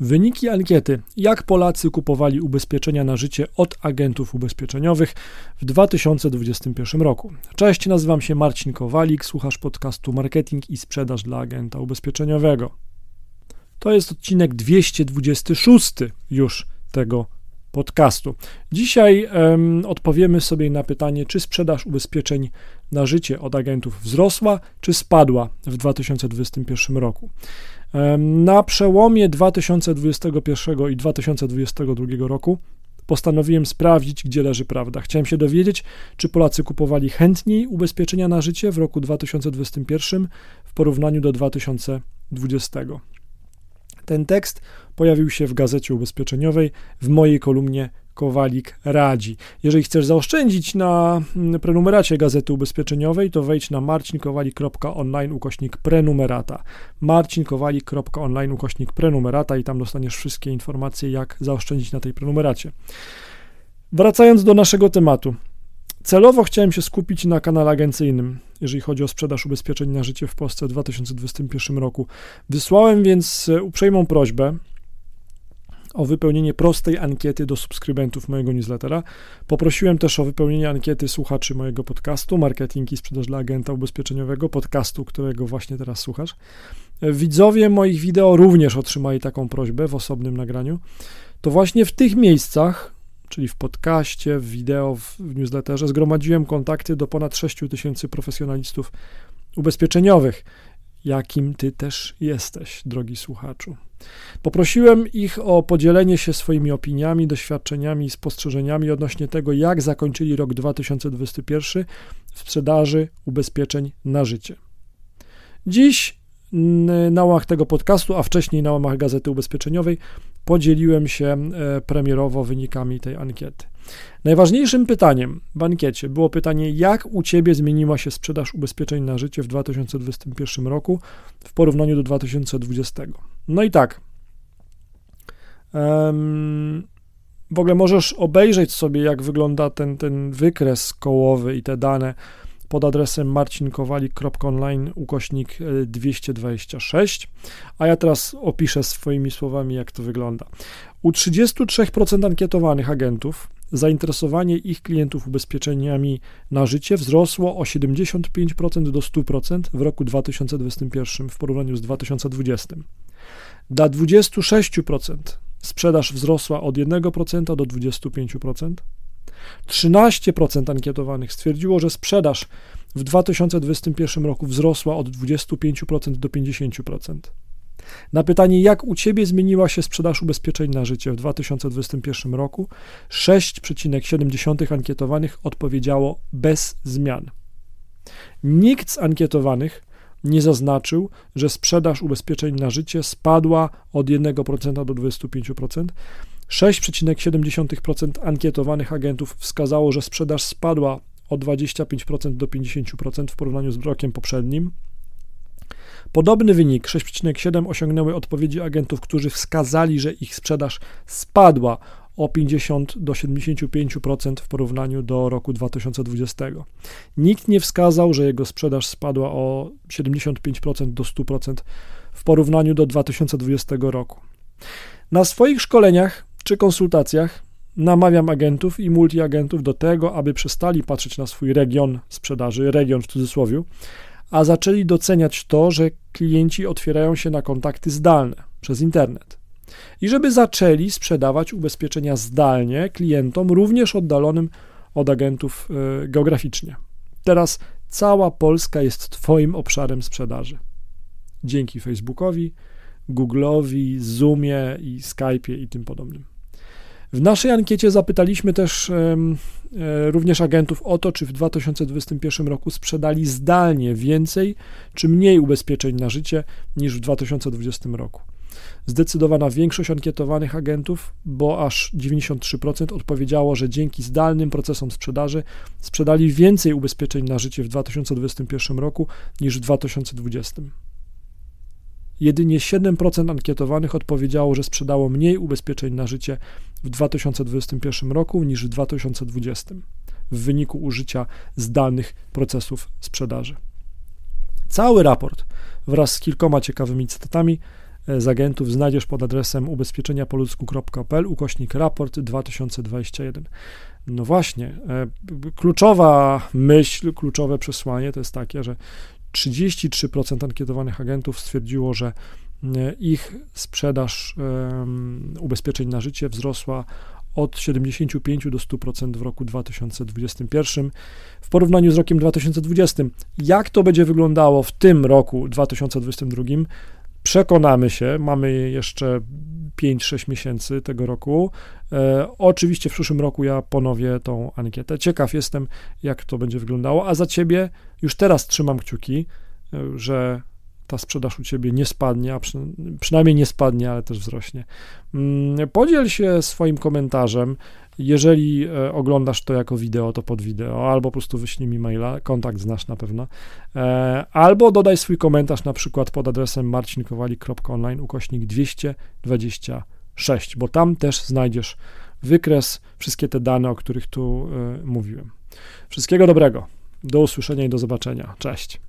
Wyniki ankiety: jak Polacy kupowali ubezpieczenia na życie od agentów ubezpieczeniowych w 2021 roku. Cześć, nazywam się Marcin Kowalik, słuchasz podcastu Marketing i sprzedaż dla agenta ubezpieczeniowego. To jest odcinek 226 już tego podcastu. Dzisiaj odpowiemy sobie na pytanie, czy sprzedaż ubezpieczeń na życie od agentów wzrosła, czy spadła w 2021 roku. Na przełomie 2021 i 2022 roku postanowiłem sprawdzić, gdzie leży prawda. Chciałem się dowiedzieć, czy Polacy kupowali chętniej ubezpieczenia na życie w roku 2021 w porównaniu do 2020. Ten tekst pojawił się w gazecie ubezpieczeniowej w mojej kolumnie Kowalik radzi. Jeżeli chcesz zaoszczędzić na mm, prenumeracie Gazety Ubezpieczeniowej, to wejdź na marcinkowalik.online ukośnik prenumerata. marcinkowalik.online ukośnik prenumerata i tam dostaniesz wszystkie informacje, jak zaoszczędzić na tej prenumeracie. Wracając do naszego tematu. Celowo chciałem się skupić na kanale agencyjnym, jeżeli chodzi o sprzedaż ubezpieczeń na życie w Polsce w 2021 roku. Wysłałem więc e, uprzejmą prośbę, o wypełnienie prostej ankiety do subskrybentów mojego newslettera. Poprosiłem też o wypełnienie ankiety słuchaczy mojego podcastu Marketing i Sprzedaż dla Agenta Ubezpieczeniowego, podcastu, którego właśnie teraz słuchasz. Widzowie moich wideo również otrzymali taką prośbę w osobnym nagraniu. To właśnie w tych miejscach, czyli w podcaście, w wideo, w newsletterze, zgromadziłem kontakty do ponad 6 tysięcy profesjonalistów ubezpieczeniowych, jakim ty też jesteś, drogi słuchaczu. Poprosiłem ich o podzielenie się swoimi opiniami, doświadczeniami i spostrzeżeniami odnośnie tego, jak zakończyli rok 2021 w sprzedaży ubezpieczeń na życie. Dziś na łamach tego podcastu, a wcześniej na łamach Gazety Ubezpieczeniowej podzieliłem się e, premierowo wynikami tej ankiety. Najważniejszym pytaniem w ankiecie było pytanie, jak u Ciebie zmieniła się sprzedaż ubezpieczeń na życie w 2021 roku w porównaniu do 2020. No i tak. w ogóle możesz obejrzeć sobie, jak wygląda ten, ten wykres kołowy i te dane pod adresem marcinkowalik.online ukośnik 226, a ja teraz opiszę swoimi słowami, jak to wygląda. U 33% ankietowanych agentów zainteresowanie ich klientów ubezpieczeniami na życie wzrosło o 75% do 100% w roku 2021 w porównaniu z 2020. Dla 26% sprzedaż wzrosła od 1% do 25%. 13% ankietowanych stwierdziło, że sprzedaż w 2021 roku wzrosła od 25% do 50%. Na pytanie, jak u Ciebie zmieniła się sprzedaż ubezpieczeń na życie w 2021 roku, 6,7 ankietowanych odpowiedziało bez zmian. Nikt z ankietowanych nie zaznaczył, że sprzedaż ubezpieczeń na życie spadła od 1% do 25%. 6,7% ankietowanych agentów wskazało, że sprzedaż spadła o 25% do 50% w porównaniu z rokiem poprzednim. Podobny wynik 6,7 osiągnęły odpowiedzi agentów, którzy wskazali, że ich sprzedaż spadła o 50 do 75% w porównaniu do roku 2020. Nikt nie wskazał, że jego sprzedaż spadła o 75% do 100% w porównaniu do 2020 roku. Na swoich szkoleniach czy konsultacjach namawiam agentów i multiagentów do tego, aby przestali patrzeć na swój region sprzedaży, region w cudzysłowie, a zaczęli doceniać to, że klienci otwierają się na kontakty zdalne przez internet. I żeby zaczęli sprzedawać ubezpieczenia zdalnie klientom, również oddalonym od agentów e, geograficznie. Teraz cała Polska jest Twoim obszarem sprzedaży. Dzięki Facebookowi, Google'owi, Zoomie i Skype'ie i tym podobnym. W naszej ankiecie zapytaliśmy też e, również agentów o to, czy w 2021 roku sprzedali zdalnie więcej czy mniej ubezpieczeń na życie niż w 2020 roku. Zdecydowana większość ankietowanych agentów, bo aż 93% odpowiedziało, że dzięki zdalnym procesom sprzedaży sprzedali więcej ubezpieczeń na życie w 2021 roku niż w 2020. Jedynie 7% ankietowanych odpowiedziało, że sprzedało mniej ubezpieczeń na życie w 2021 roku niż w 2020 w wyniku użycia zdalnych procesów sprzedaży. Cały raport wraz z kilkoma ciekawymi cytatami z agentów znajdziesz pod adresem ubezpieczeniapoludzku.pl ukośnik raport 2021. No właśnie, kluczowa myśl, kluczowe przesłanie to jest takie, że 33% ankietowanych agentów stwierdziło, że ich sprzedaż ubezpieczeń na życie wzrosła od 75 do 100% w roku 2021 w porównaniu z rokiem 2020. Jak to będzie wyglądało w tym roku 2022? Przekonamy się, mamy jeszcze 5-6 miesięcy tego roku. E, oczywiście w przyszłym roku ja ponowię tą ankietę. Ciekaw jestem, jak to będzie wyglądało, a za ciebie już teraz trzymam kciuki, e, że ta sprzedaż u ciebie nie spadnie, a przy, przynajmniej nie spadnie, ale też wzrośnie. Mm, podziel się swoim komentarzem. Jeżeli e, oglądasz to jako wideo, to pod wideo, albo po prostu wyślij mi maila, kontakt znasz na pewno, e, albo dodaj swój komentarz na przykład pod adresem marcinkowalik.online ukośnik 226, bo tam też znajdziesz wykres, wszystkie te dane, o których tu e, mówiłem. Wszystkiego dobrego. Do usłyszenia i do zobaczenia. Cześć.